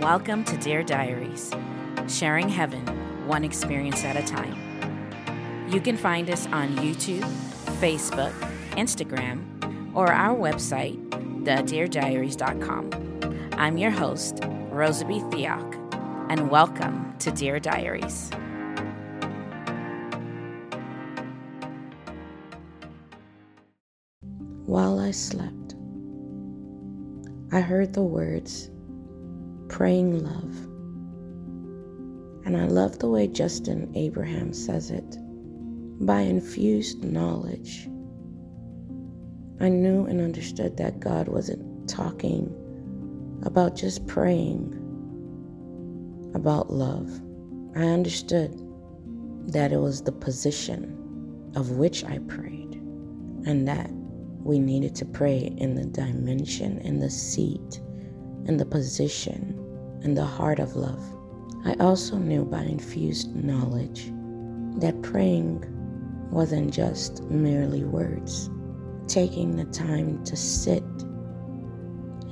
Welcome to Dear Diaries, sharing heaven one experience at a time. You can find us on YouTube, Facebook, Instagram, or our website, thedeardiaries.com. I'm your host, Rosabeth Theok, and welcome to Dear Diaries. While I slept, I heard the words, praying love. And I love the way Justin Abraham says it by infused knowledge. I knew and understood that God wasn't talking about just praying about love. I understood that it was the position of which I prayed and that we needed to pray in the dimension, in the seat, in the position, and the heart of love. I also knew by infused knowledge that praying wasn't just merely words. Taking the time to sit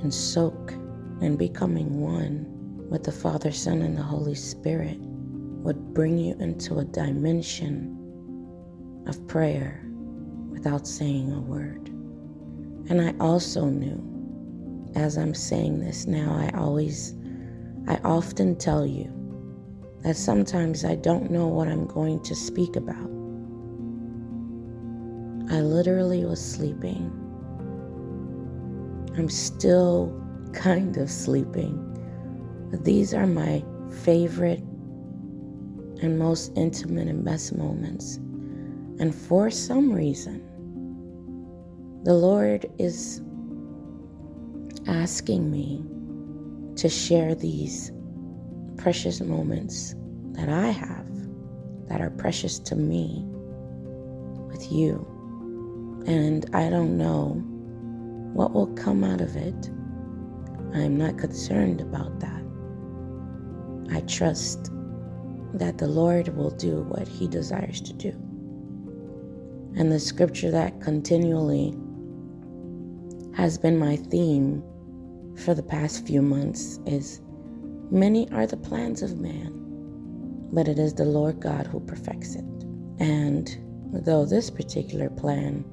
and soak and becoming one with the Father, Son, and the Holy Spirit would bring you into a dimension of prayer without saying a word. And I also knew, as I'm saying this now, I always, I often tell you that sometimes I don't know what I'm going to speak about. I literally was sleeping. I'm still kind of sleeping. But these are my favorite and most intimate and best moments. And for some reason, the Lord is asking me to share these precious moments that I have that are precious to me with you. And I don't know what will come out of it. I'm not concerned about that. I trust that the Lord will do what He desires to do. And the scripture that continually has been my theme for the past few months is many are the plans of man, but it is the Lord God who perfects it. And though this particular plan,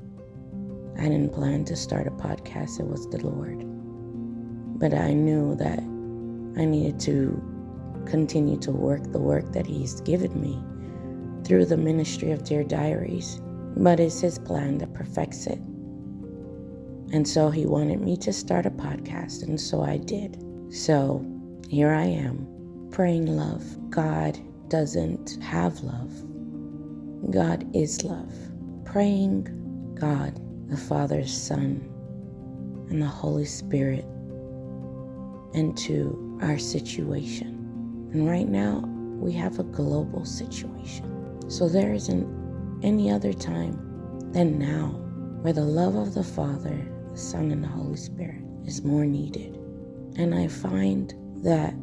I didn't plan to start a podcast, it was the Lord. But I knew that I needed to continue to work the work that He's given me through the ministry of Dear Diaries. But it's His plan that perfects it. And so he wanted me to start a podcast, and so I did. So here I am, praying love. God doesn't have love, God is love. Praying God, the Father, Son, and the Holy Spirit into our situation. And right now, we have a global situation. So there isn't any other time than now where the love of the Father, the Son, and the Holy Spirit is more needed. And I find that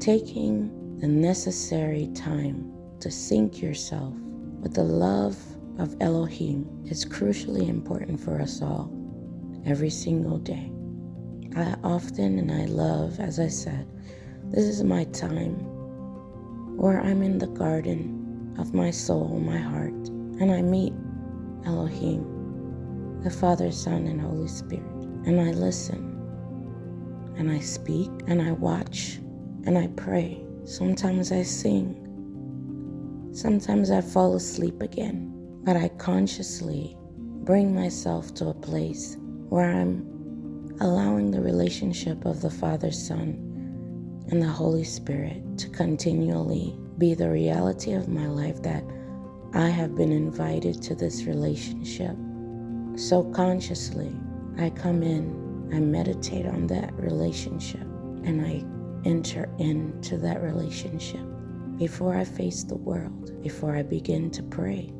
taking the necessary time to sink yourself with the love of Elohim is crucially important for us all every single day. I often and I love, as I said, this is my time where I'm in the garden of my soul, my heart, and I meet Elohim the Father, Son, and Holy Spirit. And I listen, and I speak, and I watch, and I pray. Sometimes I sing. Sometimes I fall asleep again. But I consciously bring myself to a place where I'm allowing the relationship of the Father, Son, and the Holy Spirit to continually be the reality of my life that I have been invited to this relationship so consciously, I come in, I meditate on that relationship, and I enter into that relationship before I face the world, before I begin to pray.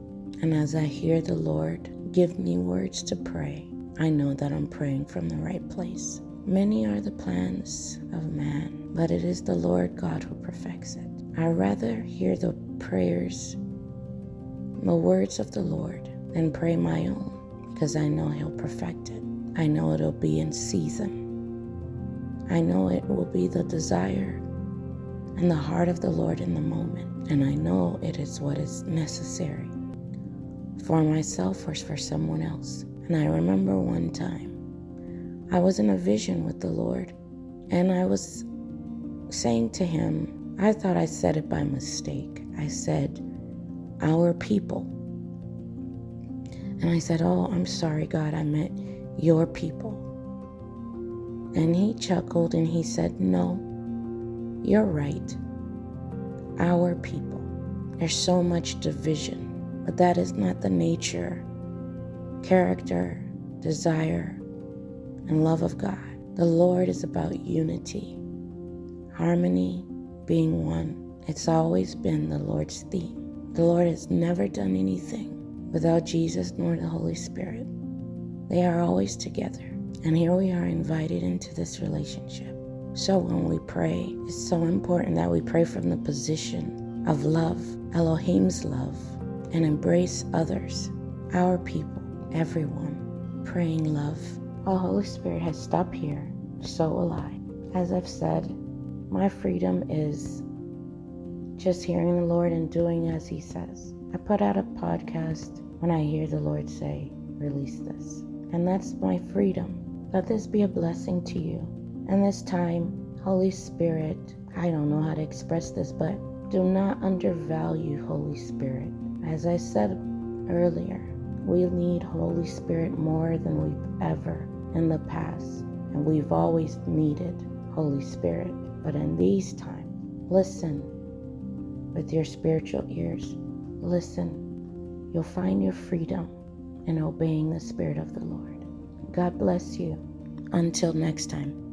And as I hear the Lord give me words to pray, I know that I'm praying from the right place. Many are the plans of man, but it is the Lord God who perfects it. I rather hear the prayers, the words of the Lord, than pray my own because I know He'll perfect it. I know it'll be in season. I know it will be the desire and the heart of the Lord in the moment. And I know it is what is necessary for myself or for someone else. And I remember one time I was in a vision with the Lord, and I was saying to him, I thought I said it by mistake. I said, Our people. And I said, Oh, I'm sorry, God, I meant your people. And he chuckled and he said, No, you're right. Our people. There's so much division, but that is not the nature, character, desire, and love of God. The Lord is about unity, harmony, being one. It's always been the Lord's theme. The Lord has never done anything without Jesus nor the Holy Spirit. They are always together. And here we are invited into this relationship. So when we pray, it's so important that we pray from the position of love, Elohim's love, and embrace others, our people, everyone, praying love. Oh, Holy Spirit has stopped here. So will I. As I've said, my freedom is just hearing the Lord and doing as He says. I put out a podcast when I hear the Lord say, release this. And that's my freedom. Let this be a blessing to you. And this time, Holy Spirit, I don't know how to express this, but do not undervalue Holy Spirit. As I said earlier, we need Holy Spirit more than we've ever in the past. And we've always needed Holy Spirit. But in these times, listen with your spiritual ears. Listen. You'll find your freedom in obeying the Spirit of the Lord. God bless you. Until next time.